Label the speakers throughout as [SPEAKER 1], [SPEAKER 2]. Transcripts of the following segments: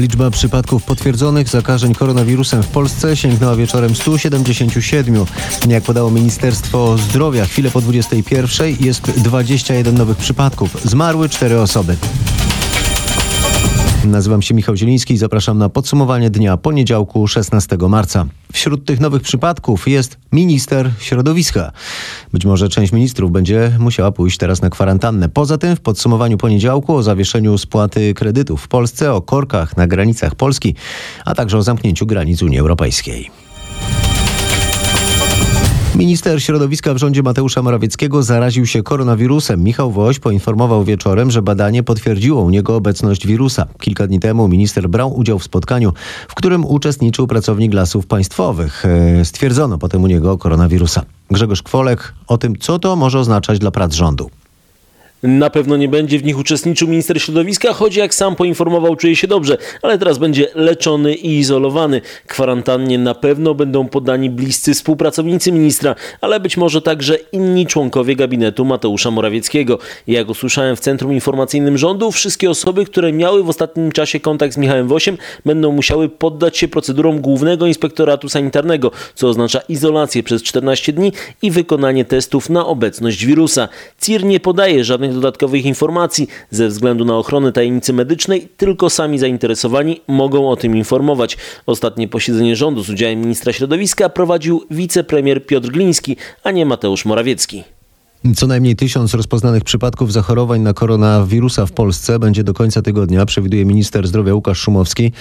[SPEAKER 1] Liczba przypadków potwierdzonych zakażeń koronawirusem w Polsce sięgnęła wieczorem 177. Jak podało Ministerstwo Zdrowia, chwilę po 21 jest 21 nowych przypadków. Zmarły 4 osoby. Nazywam się Michał Zieliński i zapraszam na podsumowanie dnia poniedziałku 16 marca. Wśród tych nowych przypadków jest minister środowiska. Być może część ministrów będzie musiała pójść teraz na kwarantannę. Poza tym w podsumowaniu poniedziałku o zawieszeniu spłaty kredytów w Polsce, o korkach na granicach Polski, a także o zamknięciu granic Unii Europejskiej. Minister środowiska w rządzie Mateusza Morawieckiego zaraził się koronawirusem. Michał Woś poinformował wieczorem, że badanie potwierdziło u niego obecność wirusa. Kilka dni temu minister brał udział w spotkaniu, w którym uczestniczył pracownik lasów państwowych. E, stwierdzono potem u niego koronawirusa. Grzegorz Kwolek o tym, co to może oznaczać dla prac rządu.
[SPEAKER 2] Na pewno nie będzie w nich uczestniczył minister środowiska, choć jak sam poinformował, czuje się dobrze, ale teraz będzie leczony i izolowany. Kwarantannie na pewno będą poddani bliscy współpracownicy ministra, ale być może także inni członkowie gabinetu Mateusza Morawieckiego. Jak usłyszałem w Centrum Informacyjnym Rządu, wszystkie osoby, które miały w ostatnim czasie kontakt z Michałem Wosiem, będą musiały poddać się procedurom Głównego Inspektoratu Sanitarnego, co oznacza izolację przez 14 dni i wykonanie testów na obecność wirusa. CIR nie podaje żadnych dodatkowych informacji ze względu na ochronę tajemnicy medycznej, tylko sami zainteresowani mogą o tym informować. Ostatnie posiedzenie rządu z udziałem ministra środowiska prowadził wicepremier Piotr Gliński, a nie Mateusz Morawiecki.
[SPEAKER 1] Co najmniej tysiąc rozpoznanych przypadków zachorowań na koronawirusa w Polsce będzie do końca tygodnia, przewiduje minister zdrowia Łukasz Szumowski.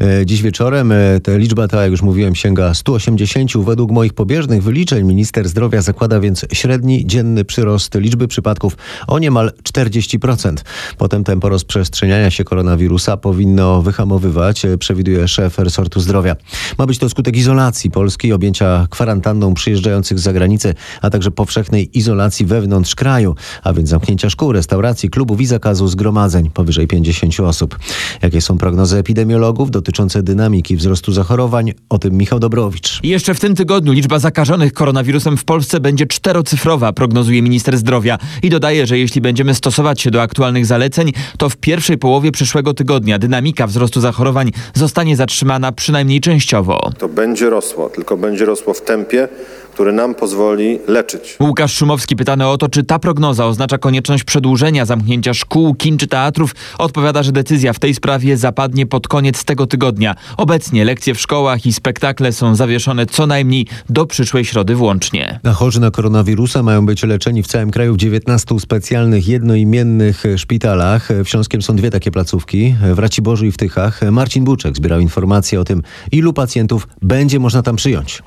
[SPEAKER 1] E, dziś wieczorem e, ta liczba ta, jak już mówiłem, sięga 180. Według moich pobieżnych wyliczeń minister zdrowia zakłada więc średni dzienny przyrost liczby przypadków o niemal 40%. Potem tempo rozprzestrzeniania się koronawirusa powinno wyhamowywać, e, przewiduje szef resortu zdrowia. Ma być to skutek izolacji Polski, objęcia kwarantanną przyjeżdżających z zagranicy, a także powszechnej izolacji wewnątrz kraju, a więc zamknięcia szkół, restauracji, klubów i zakazu zgromadzeń powyżej 50 osób. Jakie są prognozy epidemiologów dotyczące dynamiki wzrostu zachorowań? O tym Michał Dobrowicz.
[SPEAKER 3] Jeszcze w tym tygodniu liczba zakażonych koronawirusem w Polsce będzie czterocyfrowa, prognozuje minister zdrowia i dodaje, że jeśli będziemy stosować się do aktualnych zaleceń, to w pierwszej połowie przyszłego tygodnia dynamika wzrostu zachorowań zostanie zatrzymana przynajmniej częściowo.
[SPEAKER 4] To będzie rosło, tylko będzie rosło w tempie, który nam pozwoli leczyć.
[SPEAKER 3] Łukasz Szumowski pytany o to, czy ta prognoza oznacza konieczność przedłużenia zamknięcia szkół, kin czy teatrów, odpowiada, że decyzja w tej sprawie zapadnie pod koniec tego tygodnia. Obecnie lekcje w szkołach i spektakle są zawieszone co najmniej do przyszłej środy włącznie.
[SPEAKER 1] Na chorzy na koronawirusa mają być leczeni w całym kraju w 19 specjalnych jednoimiennych szpitalach. W Śląskiem są dwie takie placówki, w Raciborzu i w Tychach. Marcin Buczek zbierał informacje o tym, ilu pacjentów będzie można tam przyjąć.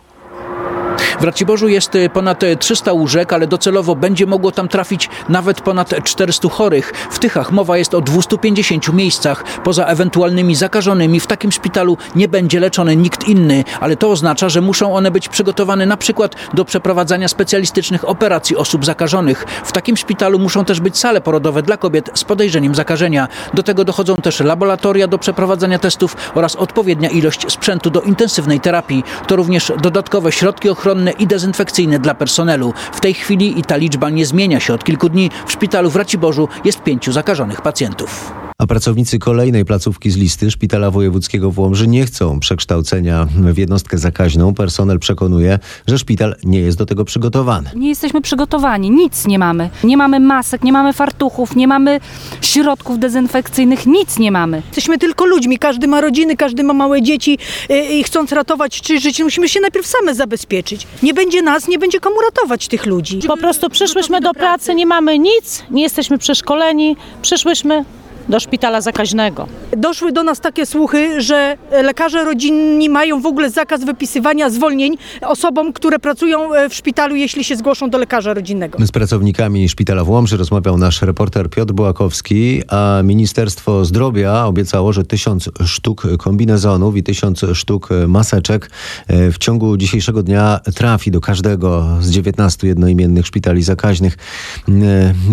[SPEAKER 5] W Raciborzu jest y, ponad 300 łóżek, ale docelowo będzie mogło tam trafić nawet ponad 400 chorych. W Tychach mowa jest o 250 miejscach. Poza ewentualnymi zakażonymi w takim szpitalu nie będzie leczony nikt inny, ale to oznacza, że muszą one być przygotowane na przykład do przeprowadzania specjalistycznych operacji osób zakażonych. W takim szpitalu muszą też być sale porodowe dla kobiet z podejrzeniem zakażenia. Do tego dochodzą też laboratoria do przeprowadzania testów oraz odpowiednia ilość sprzętu do intensywnej terapii. To również dodatkowe środki ochronne i dezynfekcyjne dla personelu. W tej chwili i ta liczba nie zmienia się. Od kilku dni w szpitalu w Raciborzu jest pięciu zakażonych pacjentów.
[SPEAKER 1] A pracownicy kolejnej placówki z listy Szpitala Wojewódzkiego w Łomży nie chcą przekształcenia w jednostkę zakaźną. Personel przekonuje, że szpital nie jest do tego przygotowany.
[SPEAKER 6] Nie jesteśmy przygotowani, nic nie mamy. Nie mamy masek, nie mamy fartuchów, nie mamy środków dezynfekcyjnych, nic nie mamy.
[SPEAKER 7] Jesteśmy tylko ludźmi, każdy ma rodziny, każdy ma małe dzieci y, i chcąc ratować czy życie, musimy się najpierw same zabezpieczyć. Nie będzie nas, nie będzie komu ratować tych ludzi.
[SPEAKER 8] Po prostu przyszłyśmy do pracy, nie mamy nic, nie jesteśmy przeszkoleni, przyszłyśmy do szpitala zakaźnego.
[SPEAKER 7] Doszły do nas takie słuchy, że lekarze rodzinni mają w ogóle zakaz wypisywania zwolnień osobom, które pracują e, w szpitalu, jeśli się zgłoszą do lekarza rodzinnego.
[SPEAKER 1] Z pracownikami szpitala w Łomży rozmawiał nasz reporter Piotr Bułakowski, a Ministerstwo Zdrowia obiecało, że tysiąc sztuk kombinezonów i tysiąc sztuk maseczek e, w ciągu dzisiejszego dnia trafi do każdego z 19 jednoimiennych szpitali zakaźnych.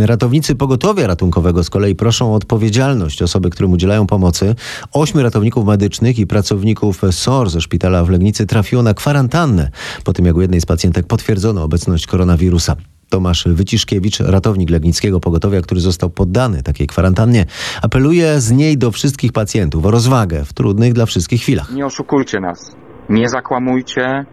[SPEAKER 1] E, ratownicy pogotowia ratunkowego z kolei proszą o odpowiedzialność Osoby, którym udzielają pomocy. Ośmiu ratowników medycznych i pracowników SOR ze szpitala w Legnicy trafiło na kwarantannę po tym, jak u jednej z pacjentek potwierdzono obecność koronawirusa. Tomasz Wyciszkiewicz, ratownik Legnickiego Pogotowia, który został poddany takiej kwarantannie, apeluje z niej do wszystkich pacjentów o rozwagę w trudnych dla wszystkich chwilach.
[SPEAKER 9] Nie oszukujcie nas, nie zakłamujcie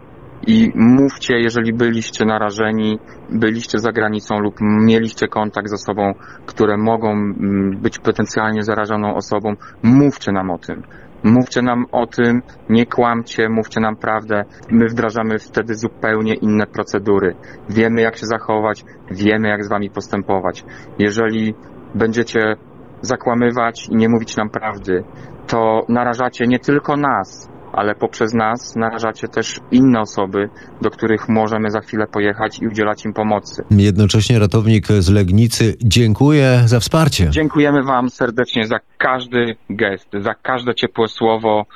[SPEAKER 9] i mówcie, jeżeli byliście narażeni, byliście za granicą lub mieliście kontakt z osobą, które mogą mm, być potencjalnie zarażoną osobą, mówcie nam o tym. Mówcie nam o tym, nie kłamcie, mówcie nam prawdę. My wdrażamy wtedy zupełnie inne procedury. Wiemy, jak się zachować, wiemy, jak z wami postępować. Jeżeli będziecie zakłamywać i nie mówić nam prawdy, to narażacie nie tylko nas, ale poprzez nas narażacie też inne osoby, do których możemy za chwilę pojechać i udzielać im pomocy.
[SPEAKER 1] Jednocześnie ratownik z Legnicy dziękuję za wsparcie.
[SPEAKER 9] Dziękujemy Wam serdecznie za każdy gest, za każde ciepłe słowo.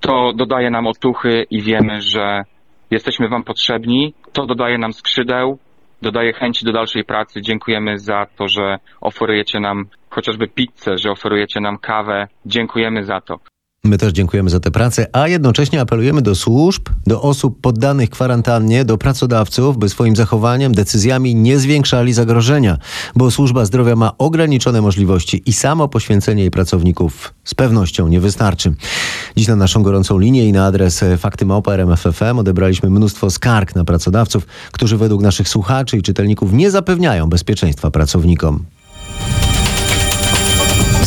[SPEAKER 9] To dodaje nam otuchy i wiemy, że jesteśmy Wam potrzebni. To dodaje nam skrzydeł, dodaje chęci do dalszej pracy. Dziękujemy za to, że oferujecie nam chociażby pizzę, że oferujecie nam kawę. Dziękujemy za to.
[SPEAKER 1] My też dziękujemy za tę pracę, a jednocześnie apelujemy do służb, do osób poddanych kwarantannie, do pracodawców, by swoim zachowaniem, decyzjami nie zwiększali zagrożenia, bo służba zdrowia ma ograniczone możliwości i samo poświęcenie jej pracowników z pewnością nie wystarczy. Dziś na naszą gorącą linię i na adres faktymałpa.rmf.fm odebraliśmy mnóstwo skarg na pracodawców, którzy według naszych słuchaczy i czytelników nie zapewniają bezpieczeństwa pracownikom.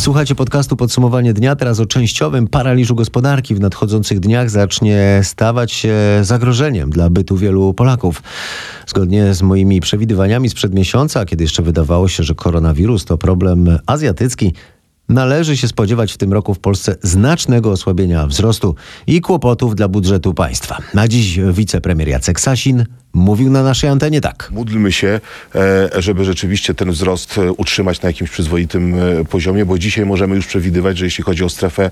[SPEAKER 1] Słuchajcie podcastu Podsumowanie Dnia. Teraz o częściowym paraliżu gospodarki w nadchodzących dniach zacznie stawać się zagrożeniem dla bytu wielu Polaków. Zgodnie z moimi przewidywaniami sprzed miesiąca, kiedy jeszcze wydawało się, że koronawirus to problem azjatycki, Należy się spodziewać w tym roku w Polsce znacznego osłabienia wzrostu i kłopotów dla budżetu państwa. Na dziś wicepremier Jacek Sasin mówił na naszej antenie tak.
[SPEAKER 10] Módlmy się, e, żeby rzeczywiście ten wzrost e, utrzymać na jakimś przyzwoitym e, poziomie, bo dzisiaj możemy już przewidywać, że jeśli chodzi o strefę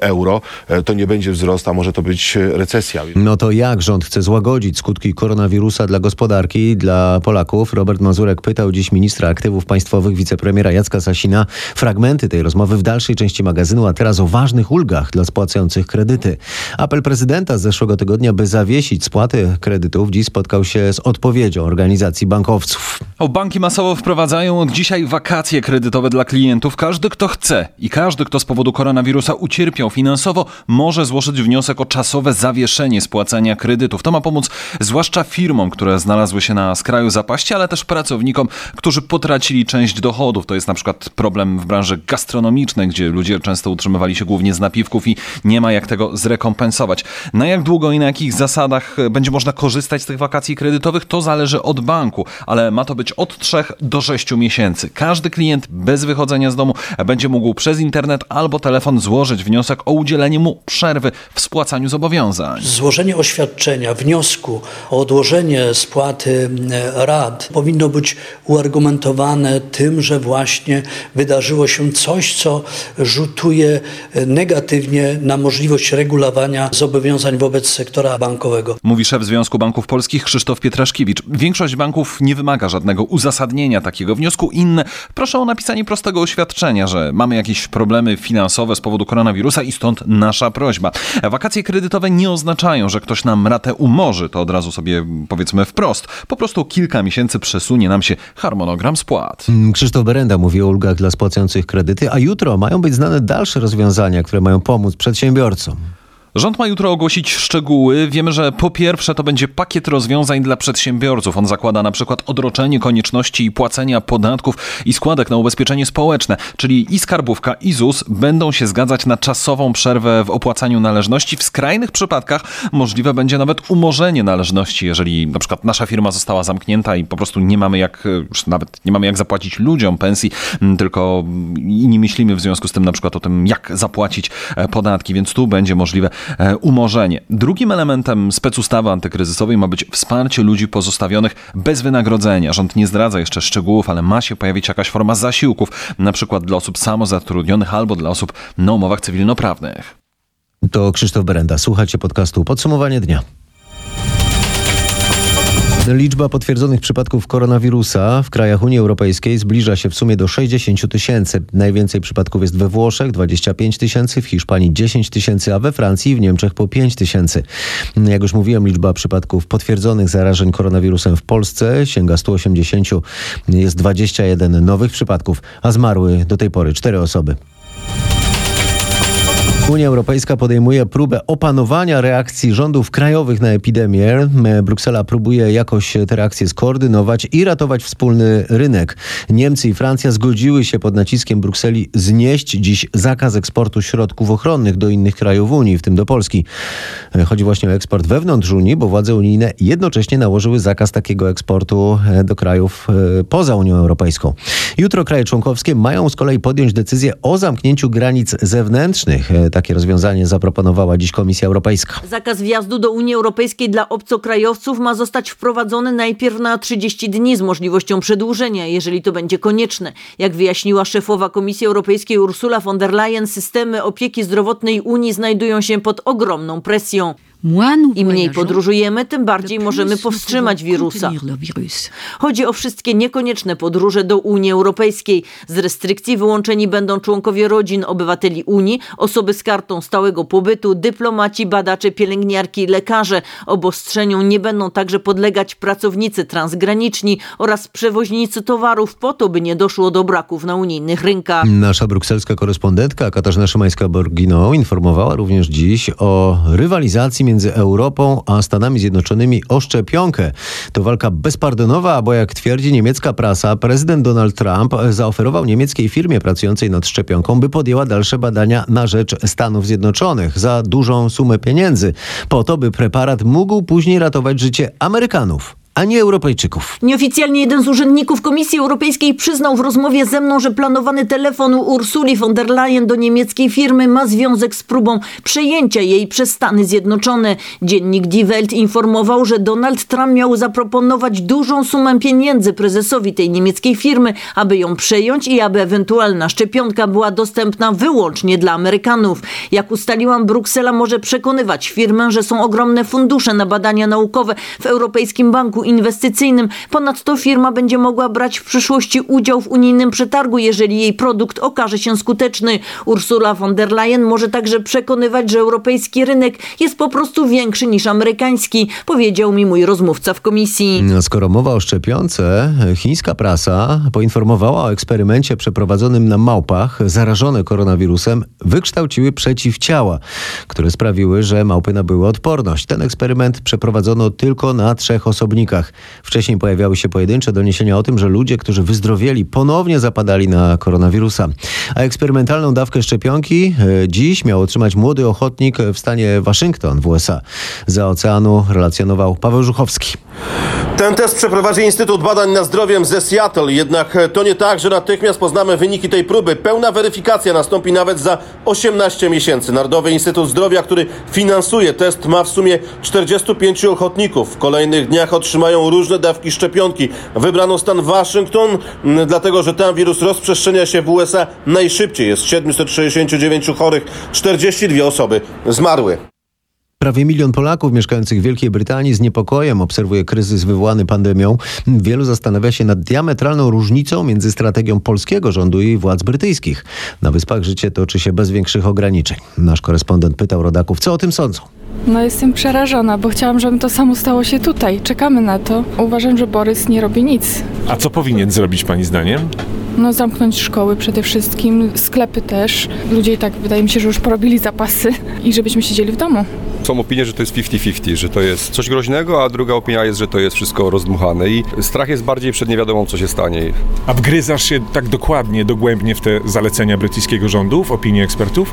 [SPEAKER 10] euro, to nie będzie wzrost, a może to być recesja.
[SPEAKER 1] No to jak rząd chce złagodzić skutki koronawirusa dla gospodarki, dla Polaków? Robert Mazurek pytał dziś ministra aktywów państwowych, wicepremiera Jacka Sasina. Fragmenty tej rozmowy w dalszej części magazynu, a teraz o ważnych ulgach dla spłacających kredyty. Apel prezydenta z zeszłego tygodnia, by zawiesić spłaty kredytów, dziś spotkał się z odpowiedzią organizacji bankowców.
[SPEAKER 11] O banki masowo wprowadzają od dzisiaj wakacje kredytowe dla klientów. Każdy, kto chce i każdy, kto z powodu koronawirusa ucierpiał finansowo, może złożyć wniosek o czasowe zawieszenie spłacania kredytów. To ma pomóc zwłaszcza firmom, które znalazły się na skraju zapaści, ale też pracownikom, którzy potracili część dochodów. To jest na przykład problem w branży gastronomicznej, gdzie ludzie często utrzymywali się głównie z napiwków i nie ma jak tego zrekompensować. Na jak długo i na jakich zasadach będzie można korzystać z tych wakacji kredytowych, to zależy od banku, ale ma to być od 3 do 6 miesięcy. Każdy klient bez wychodzenia z domu będzie mógł przez internet albo telefon złożyć wniosek o udzielenie mu przerwy w spłacaniu zobowiązań.
[SPEAKER 12] Złożenie oświadczenia, wniosku o odłożenie spłaty e, rat powinno być uargumentowane tym, że właśnie wydarzyło się coś, co rzutuje e, negatywnie na możliwość regulowania zobowiązań wobec sektora bankowego.
[SPEAKER 11] Mówi szef Związku Banków Polskich Krzysztof Pietraszkiewicz. Większość banków nie wymaga żadnego uzasadnienia takiego wniosku. Inne proszą o napisanie prostego oświadczenia, że mamy jakieś problemy finansowe z powodu koronawirusa i stąd nasza prośba. Wakacje kredytowe nie oznaczają, że ktoś nam ratę umorzy, to od razu sobie powiedzmy wprost. Po prostu kilka miesięcy przesunie nam się harmonogram spłat.
[SPEAKER 1] Krzysztof Berenda mówi o ulgach dla spłacających kredyty, a jutro mają być znane dalsze rozwiązania, które mają pomóc przedsiębiorcom.
[SPEAKER 11] Rząd ma jutro ogłosić szczegóły. Wiemy, że po pierwsze to będzie pakiet rozwiązań dla przedsiębiorców. On zakłada na przykład odroczenie konieczności płacenia podatków i składek na ubezpieczenie społeczne, czyli i skarbówka, i ZUS będą się zgadzać na czasową przerwę w opłacaniu należności. W skrajnych przypadkach możliwe będzie nawet umorzenie należności, jeżeli na przykład nasza firma została zamknięta i po prostu nie mamy jak, nawet nie mamy jak zapłacić ludziom pensji, tylko i nie myślimy w związku z tym na przykład o tym, jak zapłacić e, podatki, więc tu będzie możliwe umorzenie. Drugim elementem specustawy antykryzysowej ma być wsparcie ludzi pozostawionych bez wynagrodzenia. Rząd nie zdradza jeszcze szczegółów, ale ma się pojawić jakaś forma zasiłków, na przykład dla osób samozatrudnionych albo dla osób na umowach cywilnoprawnych.
[SPEAKER 1] To Krzysztof Berenda. Słuchacie podcastu Podsumowanie dnia. Liczba potwierdzonych przypadków koronawirusa w krajach Unii Europejskiej zbliża się w sumie do 60 tysięcy. Najwięcej przypadków jest we Włoszech 25 tysięcy, w Hiszpanii 10 tysięcy, a we Francji i w Niemczech po 5 tysięcy. Jak już mówiłem, liczba przypadków potwierdzonych zarażeń koronawirusem w Polsce sięga 180. Jest 21 nowych przypadków, a zmarły do tej pory 4 osoby. Unia Europejska podejmuje próbę opanowania reakcji rządów krajowych na epidemię. Bruksela próbuje jakoś te reakcje skoordynować i ratować wspólny rynek. Niemcy i Francja zgodziły się pod naciskiem Brukseli znieść dziś zakaz eksportu środków ochronnych do innych krajów Unii, w tym do Polski. Chodzi właśnie o eksport wewnątrz Unii, bo władze unijne jednocześnie nałożyły zakaz takiego eksportu do krajów poza Unią Europejską. Jutro kraje członkowskie mają z kolei podjąć decyzję o zamknięciu granic zewnętrznych. Takie rozwiązanie zaproponowała dziś Komisja Europejska.
[SPEAKER 13] Zakaz wjazdu do Unii Europejskiej dla obcokrajowców ma zostać wprowadzony najpierw na 30 dni z możliwością przedłużenia, jeżeli to będzie konieczne. Jak wyjaśniła szefowa Komisji Europejskiej Ursula von der Leyen, systemy opieki zdrowotnej Unii znajdują się pod ogromną presją. Im mniej podróżujemy, tym bardziej możemy powstrzymać wirusa. Chodzi o wszystkie niekonieczne podróże do Unii Europejskiej. Z restrykcji wyłączeni będą członkowie rodzin obywateli Unii, osoby z kartą stałego pobytu, dyplomaci, badacze, pielęgniarki, lekarze. Obostrzeniu nie będą także podlegać pracownicy transgraniczni oraz przewoźnicy towarów po to, by nie doszło do braków na unijnych rynkach.
[SPEAKER 1] Nasza brukselska korespondentka Katarzyna Szymańska-Borgino informowała również dziś o rywalizacji między między Europą a Stanami Zjednoczonymi o szczepionkę. To walka bezpardonowa, bo jak twierdzi niemiecka prasa, prezydent Donald Trump zaoferował niemieckiej firmie pracującej nad szczepionką, by podjęła dalsze badania na rzecz Stanów Zjednoczonych za dużą sumę pieniędzy, po to, by preparat mógł później ratować życie Amerykanów a nie Europejczyków.
[SPEAKER 13] Nieoficjalnie jeden z urzędników Komisji Europejskiej przyznał w rozmowie ze mną, że planowany telefon Ursuli von der Leyen do niemieckiej firmy ma związek z próbą przejęcia jej przez Stany Zjednoczone. Dziennik Die Welt informował, że Donald Trump miał zaproponować dużą sumę pieniędzy prezesowi tej niemieckiej firmy, aby ją przejąć i aby ewentualna szczepionka była dostępna wyłącznie dla Amerykanów. Jak ustaliłam, Bruksela może przekonywać firmę, że są ogromne fundusze na badania naukowe w Europejskim Banku inwestycyjnym. Ponadto firma będzie mogła brać w przyszłości udział w unijnym przetargu, jeżeli jej produkt okaże się skuteczny. Ursula von der Leyen może także przekonywać, że europejski rynek jest po prostu większy niż amerykański, powiedział mi mój rozmówca w komisji.
[SPEAKER 1] Skoro mowa o szczepionce, chińska prasa poinformowała o eksperymencie przeprowadzonym na małpach zarażone koronawirusem wykształciły przeciwciała, które sprawiły, że małpy nabyły odporność. Ten eksperyment przeprowadzono tylko na trzech osobnikach. Wcześniej pojawiały się pojedyncze doniesienia o tym, że ludzie, którzy wyzdrowieli, ponownie zapadali na koronawirusa. A eksperymentalną dawkę szczepionki e, dziś miał otrzymać młody ochotnik w stanie Waszyngton w USA. Za oceanu relacjonował Paweł Żuchowski.
[SPEAKER 14] Ten test przeprowadzi Instytut Badań nad Zdrowiem ze Seattle, jednak to nie tak, że natychmiast poznamy wyniki tej próby. Pełna weryfikacja nastąpi nawet za 18 miesięcy. Narodowy Instytut Zdrowia, który finansuje test, ma w sumie 45 ochotników. W kolejnych dniach otrzymają różne dawki szczepionki. Wybrano stan Waszyngton, dlatego że tam wirus rozprzestrzenia się w USA najszybciej. Jest 769 chorych, 42 osoby zmarły.
[SPEAKER 1] Prawie milion Polaków mieszkających w Wielkiej Brytanii z niepokojem obserwuje kryzys wywołany pandemią. Wielu zastanawia się nad diametralną różnicą między strategią polskiego rządu i władz brytyjskich. Na wyspach życie toczy się bez większych ograniczeń. Nasz korespondent pytał rodaków, co o tym sądzą.
[SPEAKER 15] No jestem przerażona, bo chciałam, żeby to samo stało się tutaj. Czekamy na to. Uważam, że Borys nie robi nic.
[SPEAKER 16] A co powinien zrobić pani zdaniem?
[SPEAKER 15] No zamknąć szkoły przede wszystkim, sklepy też. Ludzie i tak wydaje mi się, że już porobili zapasy i żebyśmy siedzieli w domu.
[SPEAKER 17] Są opinie, że to jest 50-50, że to jest coś groźnego, a druga opinia jest, że to jest wszystko rozdmuchane i strach jest bardziej przed niewiadomą, co się stanie.
[SPEAKER 16] A wgryzasz się tak dokładnie, dogłębnie w te zalecenia brytyjskiego rządu, w opinii ekspertów?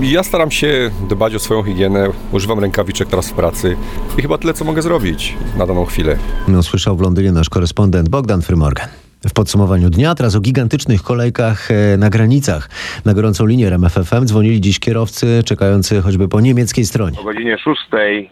[SPEAKER 17] Ja staram się dbać o swoją higienę, używam rękawiczek teraz w pracy i chyba tyle, co mogę zrobić na daną chwilę.
[SPEAKER 1] No, słyszał w Londynie nasz korespondent Bogdan Frymorgan. W podsumowaniu dnia teraz o gigantycznych kolejkach e, na granicach. Na gorącą linię RMFFM dzwonili dziś kierowcy czekający choćby po niemieckiej stronie.
[SPEAKER 18] O godzinie 6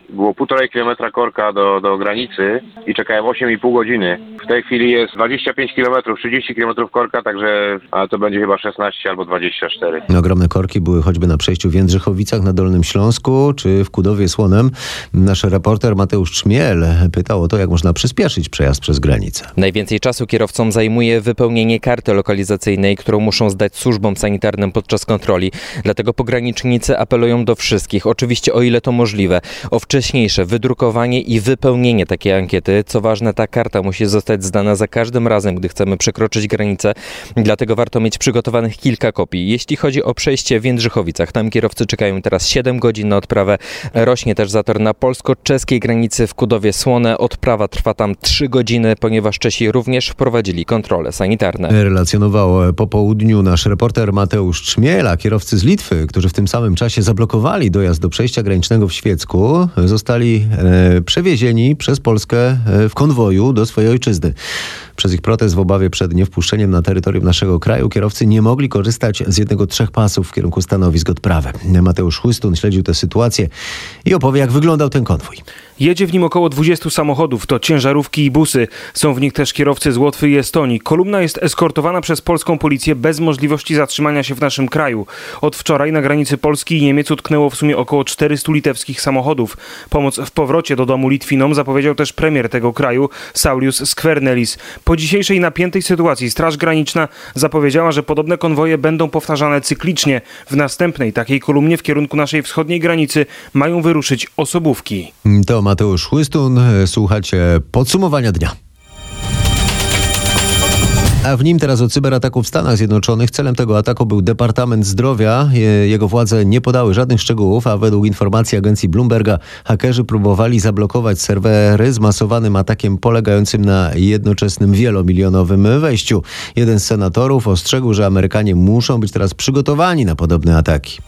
[SPEAKER 18] było półtorej kilometra korka do, do granicy i czekałem 8,5 godziny. W tej chwili jest 25 kilometrów, 30 kilometrów korka, także ale to będzie chyba 16 albo 24.
[SPEAKER 1] Ogromne korki były choćby na przejściu w Jędrzychowicach na Dolnym Śląsku czy w Kudowie Słonem. Nasz reporter Mateusz Czmiel pytał o to, jak można przyspieszyć przejazd przez granicę.
[SPEAKER 19] Najwięcej czasu kierowcom zajmuje wypełnienie karty lokalizacyjnej, którą muszą zdać służbom sanitarnym podczas kontroli. Dlatego pogranicznicy apelują do wszystkich, oczywiście o ile to możliwe, o wcześniejsze wydrukowanie i wypełnienie takiej ankiety. Co ważne, ta karta musi zostać zdana za każdym razem, gdy chcemy przekroczyć granicę. Dlatego warto mieć przygotowanych kilka kopii. Jeśli chodzi o przejście w Jędrzychowicach, tam kierowcy czekają teraz 7 godzin na odprawę. Rośnie też zator na polsko-czeskiej granicy w Kudowie Słone. Odprawa trwa tam 3 godziny, ponieważ Czesi również wprowadzili kontrole sanitarne.
[SPEAKER 1] Relacjonował po południu nasz reporter Mateusz Czmiela. Kierowcy z Litwy, którzy w tym samym czasie zablokowali dojazd do przejścia granicznego w Świecku, zostali e, przewiezieni przez Polskę e, w konwoju do swojej ojczyzny. Przez ich protest w obawie przed niewpuszczeniem na terytorium naszego kraju kierowcy nie mogli korzystać z jednego trzech pasów w kierunku stanowisk odprawy. Mateusz Chłystun śledził tę sytuację i opowie, jak wyglądał ten konwój.
[SPEAKER 20] Jedzie w nim około 20 samochodów, to ciężarówki i busy. Są w nich też kierowcy z Łotwy i Estonii. Kolumna jest eskortowana przez polską policję bez możliwości zatrzymania się w naszym kraju. Od wczoraj na granicy Polski i Niemiec utknęło w sumie około 400 litewskich samochodów. Pomoc w powrocie do domu Litwinom zapowiedział też premier tego kraju, Saulius Skvernelis. Po dzisiejszej napiętej sytuacji Straż Graniczna zapowiedziała, że podobne konwoje będą powtarzane cyklicznie. W następnej takiej kolumnie w kierunku naszej wschodniej granicy mają wyruszyć osobówki.
[SPEAKER 1] To Mateusz Chłystun. Słuchacie podsumowania dnia. A w nim teraz o cyberataku w Stanach Zjednoczonych. Celem tego ataku był Departament Zdrowia. Jego władze nie podały żadnych szczegółów, a według informacji agencji Bloomberga hakerzy próbowali zablokować serwery zmasowanym atakiem polegającym na jednoczesnym wielomilionowym wejściu. Jeden z senatorów ostrzegł, że Amerykanie muszą być teraz przygotowani na podobne ataki.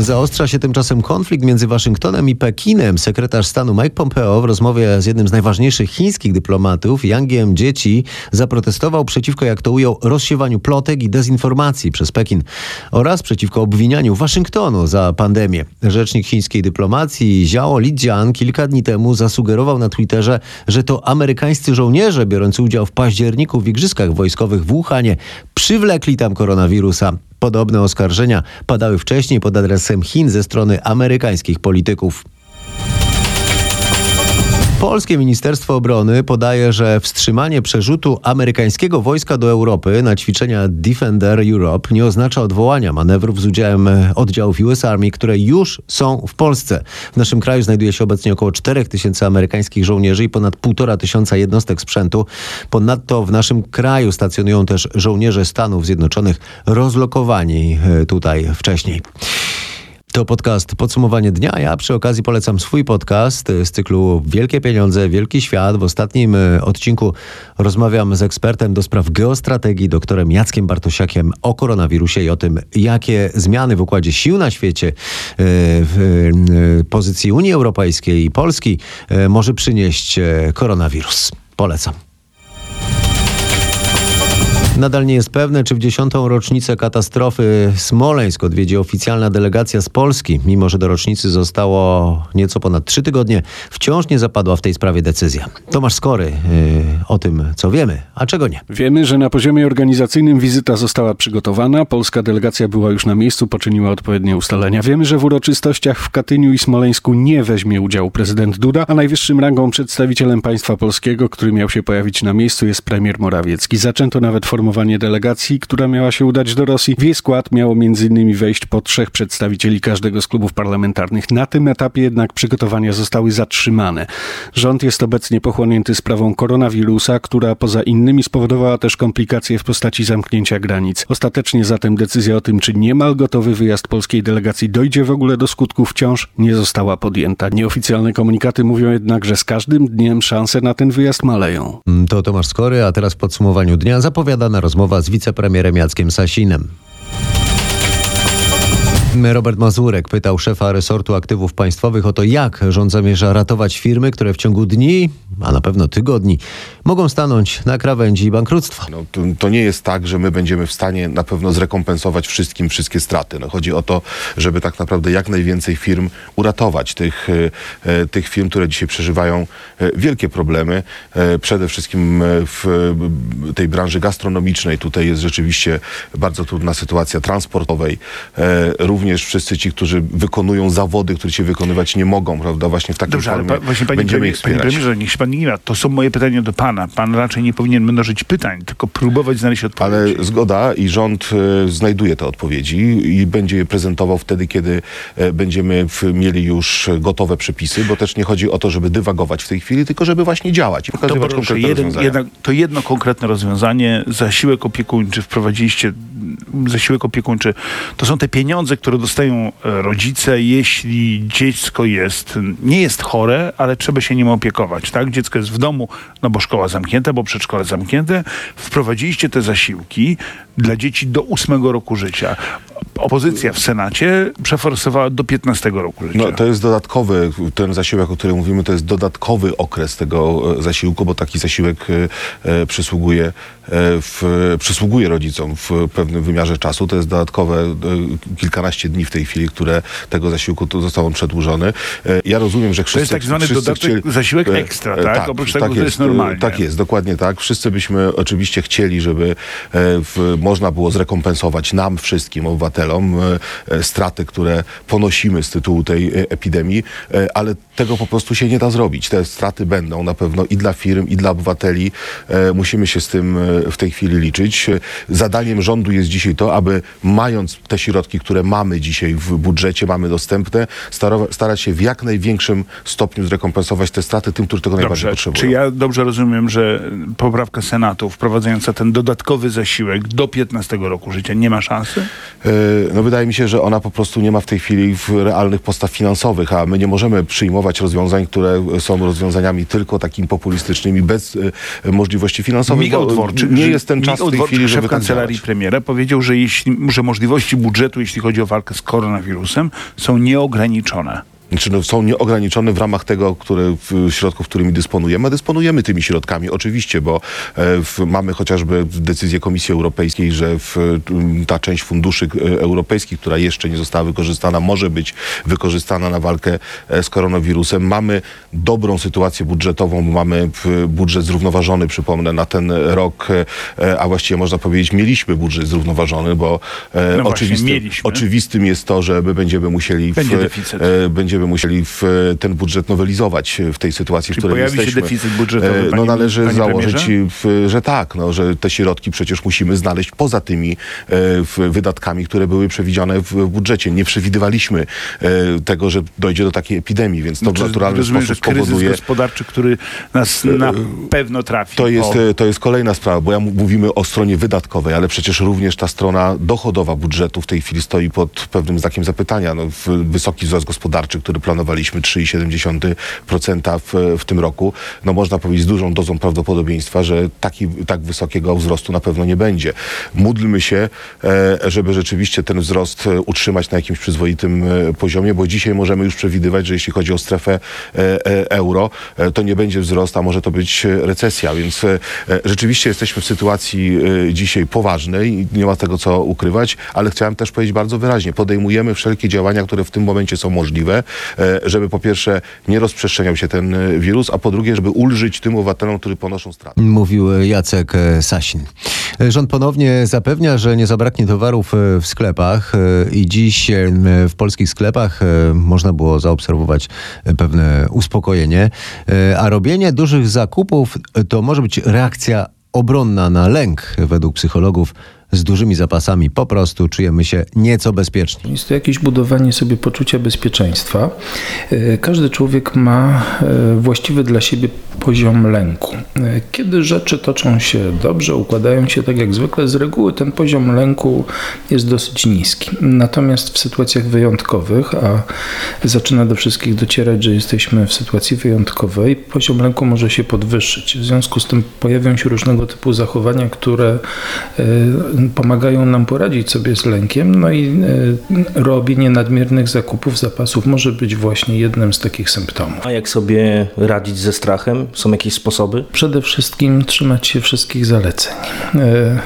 [SPEAKER 1] Zaostrza się tymczasem konflikt między Waszyngtonem i Pekinem. Sekretarz stanu Mike Pompeo w rozmowie z jednym z najważniejszych chińskich dyplomatów, Yangiem Dzieci, zaprotestował przeciwko, jak to ujął, rozsiewaniu plotek i dezinformacji przez Pekin oraz przeciwko obwinianiu Waszyngtonu za pandemię. Rzecznik chińskiej dyplomacji Zhao Lijian kilka dni temu zasugerował na Twitterze, że to amerykańscy żołnierze biorący udział w październiku w igrzyskach wojskowych w Wuhanie przywlekli tam koronawirusa. Podobne oskarżenia padały wcześniej pod adresem Chin ze strony amerykańskich polityków. Polskie Ministerstwo Obrony podaje, że wstrzymanie przerzutu amerykańskiego wojska do Europy na ćwiczenia Defender Europe nie oznacza odwołania manewrów z udziałem oddziałów US Army, które już są w Polsce. W naszym kraju znajduje się obecnie około 4 tysięcy amerykańskich żołnierzy i ponad 1,5 tysiąca jednostek sprzętu. Ponadto w naszym kraju stacjonują też żołnierze Stanów Zjednoczonych rozlokowani e, tutaj wcześniej. To podcast Podsumowanie Dnia. Ja przy okazji polecam swój podcast z cyklu Wielkie Pieniądze, Wielki Świat. W ostatnim e, odcinku rozmawiam z ekspertem do spraw geostrategii, doktorem Jackiem Bartosiakiem o koronawirusie i o tym, jakie zmiany w układzie sił na świecie, e, w e, pozycji Unii Europejskiej i Polski może przynieść koronawirus. Polecam. Nadal nie jest pewne, czy w dziesiątą rocznicę katastrofy Smoleńsk odwiedzi oficjalna delegacja z Polski. Mimo, że do rocznicy zostało nieco ponad trzy tygodnie, wciąż nie zapadła w tej sprawie decyzja. Tomasz Skory yy, o tym, co wiemy, a czego nie.
[SPEAKER 21] Wiemy, że na poziomie organizacyjnym wizyta została przygotowana. Polska delegacja była już na miejscu, poczyniła odpowiednie ustalenia. Wiemy, że w uroczystościach w Katyniu i Smoleńsku nie weźmie udziału prezydent Duda, a najwyższym rangą przedstawicielem państwa polskiego, który miał się pojawić na miejscu, jest premier Morawiecki. Zaczęto nawet formować formowanie delegacji, która miała się udać do Rosji. W jej skład miało m.in. wejść po trzech przedstawicieli każdego z klubów parlamentarnych. Na tym etapie jednak przygotowania zostały zatrzymane. Rząd jest obecnie pochłonięty sprawą koronawirusa, która poza innymi spowodowała też komplikacje w postaci zamknięcia granic. Ostatecznie zatem decyzja o tym, czy niemal gotowy wyjazd polskiej delegacji dojdzie w ogóle do skutku wciąż nie została podjęta. Nieoficjalne komunikaty mówią jednak, że z każdym dniem szanse na ten wyjazd maleją.
[SPEAKER 1] To Tomasz Skory, a teraz w podsumowaniu dnia zapowiadana rozmowa z wicepremierem Jackiem Sasinem. Robert Mazurek pytał szefa resortu aktywów państwowych o to, jak rząd zamierza ratować firmy, które w ciągu dni, a na pewno tygodni, mogą stanąć na krawędzi bankructwa.
[SPEAKER 10] No, to, to nie jest tak, że my będziemy w stanie na pewno zrekompensować wszystkim wszystkie straty. No, chodzi o to, żeby tak naprawdę jak najwięcej firm uratować. Tych, e, e, tych firm, które dzisiaj przeżywają e, wielkie problemy. Przede wszystkim w tej branży gastronomicznej. Tutaj jest rzeczywiście bardzo trudna sytuacja transportowej. E, również wszyscy ci, którzy wykonują zawody, które się wykonywać nie mogą, prawda? Właśnie w takim
[SPEAKER 22] Dobrze, ale
[SPEAKER 10] formie
[SPEAKER 22] pa, właśnie panie,
[SPEAKER 10] będziemy
[SPEAKER 22] premier,
[SPEAKER 10] ich
[SPEAKER 22] panie
[SPEAKER 10] wspierać.
[SPEAKER 22] premierze, niech się pan nie ma. To są moje pytania do pana. Pan raczej nie powinien mnożyć pytań, tylko próbować znaleźć odpowiedź.
[SPEAKER 10] Ale zgoda i rząd e, znajduje te odpowiedzi i będzie je prezentował wtedy, kiedy e, będziemy w, mieli już gotowe przepisy, bo też nie chodzi o to, żeby dywagować w tej chwili, tylko żeby właśnie działać i
[SPEAKER 22] To
[SPEAKER 10] pokazywać
[SPEAKER 22] proszę,
[SPEAKER 10] konkretne
[SPEAKER 22] jeden,
[SPEAKER 10] rozwiązania.
[SPEAKER 22] jednak, to jedno konkretne rozwiązanie, zasiłek opiekuńczy, wprowadziliście zasiłek opiekuńczy. To są te pieniądze, które dostają e, rodzice, jeśli dziecko jest, nie jest chore, ale trzeba się nim opiekować, tak? Dziecko jest w domu, no bo szkoła zamknięta, bo przedszkole zamknięte. Wprowadziliście te zasiłki dla dzieci do ósmego roku życia. Opozycja w Senacie przeforsowała do 15 roku życia.
[SPEAKER 10] No, to jest dodatkowy, ten zasiłek, o którym mówimy, to jest dodatkowy okres tego e, zasiłku, bo taki zasiłek e, e, przysługuje, e, w, przysługuje rodzicom w pewnym wymiarze czasu. To jest dodatkowe e, kilkanaście dni w tej chwili, które tego zasiłku tu został on przedłużony. E, ja rozumiem, że wszyscy...
[SPEAKER 22] jest tak zwany dodatek, zasiłek
[SPEAKER 10] e,
[SPEAKER 22] ekstra,
[SPEAKER 10] e,
[SPEAKER 22] tak? Oprócz tego, to jest normalnie.
[SPEAKER 10] Tak jest, dokładnie tak. Wszyscy byśmy oczywiście chcieli, żeby w, można było zrekompensować nam wszystkim, obywatelom, e, e, straty, które ponosimy z tytułu tej e, epidemii, ale tego po prostu się nie da zrobić. Te straty będą na pewno i dla firm, i dla obywateli. Musimy się z tym w tej chwili liczyć. Zadaniem rządu jest dzisiaj to, aby mając te środki, które mamy dzisiaj w budżecie, mamy dostępne, starać się w jak największym stopniu zrekompensować te straty tym, którzy tego najbardziej
[SPEAKER 22] Dobrze.
[SPEAKER 10] potrzebują.
[SPEAKER 22] Czy ja dobrze rozumiem, że poprawka Senatu wprowadzająca ten dodatkowy zasiłek do 15 roku życia nie ma szansy?
[SPEAKER 10] E, No wydaje mi się, że ona po prostu nie ma w tej chwili w realnych postaw finansowych, a my nie możemy przyjmować rozwiązań, które są rozwiązaniami tylko takimi populistycznymi, bez e, możliwości finansowych. Bo
[SPEAKER 22] Dworczyk,
[SPEAKER 10] nie jest ten czas w tej chwili, żeby
[SPEAKER 22] kancelarii premiera powiedział, że, jeśli, że możliwości budżetu, jeśli chodzi o walkę z koronawirusem, są nieograniczone.
[SPEAKER 10] Znaczy, no, są nieograniczone w ramach tego, które, w, środków, którymi dysponujemy. Dysponujemy tymi środkami, oczywiście, bo e, w, mamy chociażby decyzję Komisji Europejskiej, że w, ta część funduszy e, europejskich, która jeszcze nie została wykorzystana, może być wykorzystana na walkę e, z koronawirusem. Mamy dobrą sytuację budżetową, bo mamy w, budżet zrównoważony, przypomnę, na ten rok, a właściwie można powiedzieć, mieliśmy budżet zrównoważony, bo
[SPEAKER 22] No
[SPEAKER 10] oczywistym, oczywistym jest to, że my będziemy musieli w,
[SPEAKER 22] Będzie deficyt.
[SPEAKER 10] e, będziemy musieli w, e, ten budżet nowelizować w tej sytuacji,
[SPEAKER 22] Czy
[SPEAKER 10] w której
[SPEAKER 22] pojawi się
[SPEAKER 10] jesteśmy.
[SPEAKER 22] deficyt budżetowy,
[SPEAKER 10] E, No należy
[SPEAKER 22] panie
[SPEAKER 10] założyć, w, że tak, no, że te środki przecież musimy znaleźć poza tymi e, w, wydatkami, które były przewidziane w, w budżecie. Nie przewidywaliśmy e, tego, że dojdzie do takiej epidemii, więc to w
[SPEAKER 22] Znaczy,
[SPEAKER 10] naturalny
[SPEAKER 22] rozumiem,
[SPEAKER 10] sposób
[SPEAKER 22] że kryzys
[SPEAKER 10] powoduje...
[SPEAKER 22] gospodarczy, który nas na pewno trafi.
[SPEAKER 10] To jest,
[SPEAKER 22] o-
[SPEAKER 10] e, to jest kolejna sprawa, bo ja mówimy o stronie wydatkowej, ale przecież również ta strona dochodowa budżetu w tej chwili stoi pod pewnym znakiem zapytania. No, w, wysoki wzrost gospodarczy, który planowaliśmy 3,7% w, w tym roku, no można powiedzieć z dużą dozą prawdopodobieństwa, że taki, tak wysokiego wzrostu na pewno nie będzie. Módlmy się, e, żeby rzeczywiście ten wzrost e, utrzymać na jakimś przyzwoitym e, poziomie, bo dzisiaj możemy już przewidywać, że jeśli chodzi o strefę euro, to nie będzie wzrost, a może to być recesja, więc rzeczywiście jesteśmy w sytuacji dzisiaj poważnej i nie ma tego co ukrywać, ale chciałem też powiedzieć bardzo wyraźnie, podejmujemy wszelkie działania, które w tym momencie są możliwe, żeby po pierwsze nie rozprzestrzeniał się ten e, wirus, a po drugie, żeby ulżyć tym obywatelom, którzy ponoszą straty.
[SPEAKER 1] Mówił Jacek e, Sasin. E, Rząd ponownie zapewnia, że nie zabraknie towarów e, w sklepach e, i dziś e, w polskich sklepach e, można było zaobserwować e, pewne uspokojenie, E, a robienie dużych zakupów e, to może być reakcja obronna na lęk według psychologów. Z dużymi zapasami po prostu czujemy się nieco bezpieczniej.
[SPEAKER 23] Jest to jakieś budowanie sobie poczucia bezpieczeństwa. E, Każdy człowiek ma e, właściwy dla siebie poziom lęku. E, Kiedy rzeczy toczą się dobrze, układają się tak jak zwykle, z reguły ten poziom lęku jest dosyć niski. Natomiast w sytuacjach wyjątkowych, a zaczyna do wszystkich docierać, że jesteśmy w sytuacji wyjątkowej, poziom lęku może się podwyższyć. W związku z tym pojawią się różnego typu zachowania, które pomagają nam poradzić sobie z lękiem, no i e, robienie nadmiernych zakupów zapasów może być właśnie jednym z takich symptomów.
[SPEAKER 24] A jak sobie radzić ze strachem? Są jakieś sposoby?
[SPEAKER 23] Przede wszystkim trzymać się wszystkich zaleceń. E,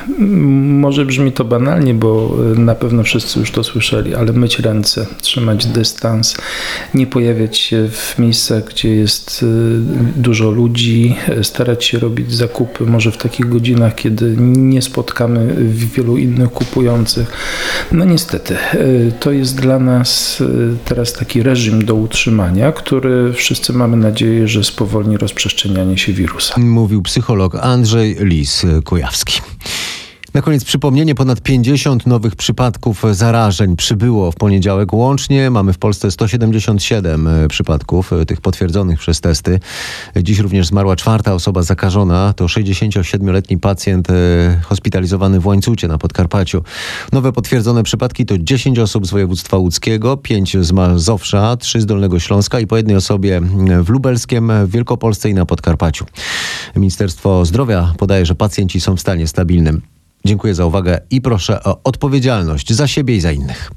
[SPEAKER 23] może brzmi to banalnie, bo na pewno wszyscy już to słyszeli, ale myć ręce, trzymać dystans, nie pojawiać się w miejscach, gdzie jest e, dużo ludzi, e, starać się robić zakupy może w takich godzinach, kiedy nie spotkamy wielu innych kupujących. No niestety, e, to jest dla nas e, teraz taki reżim do utrzymania, który wszyscy mamy nadzieję, że spowolni rozprzestrzenianie się wirusa.
[SPEAKER 1] Mówił psycholog Andrzej Lis-Kujawski. Na koniec przypomnienie, ponad 50 nowych przypadków zarażeń przybyło w poniedziałek łącznie. Mamy w Polsce 177 e, przypadków, e, tych potwierdzonych przez testy. Dziś również zmarła czwarta osoba zakażona. To 67-letni pacjent e, hospitalizowany w Łańcucie na Podkarpaciu. Nowe potwierdzone przypadki to 10 osób z województwa łódzkiego, 5 z Mazowsza, 3 z Dolnego Śląska i po jednej osobie w Lubelskiem, w Wielkopolsce i na Podkarpaciu. Ministerstwo Zdrowia podaje, że pacjenci są w stanie stabilnym. Dziękuję za uwagę i proszę o odpowiedzialność za siebie i za innych.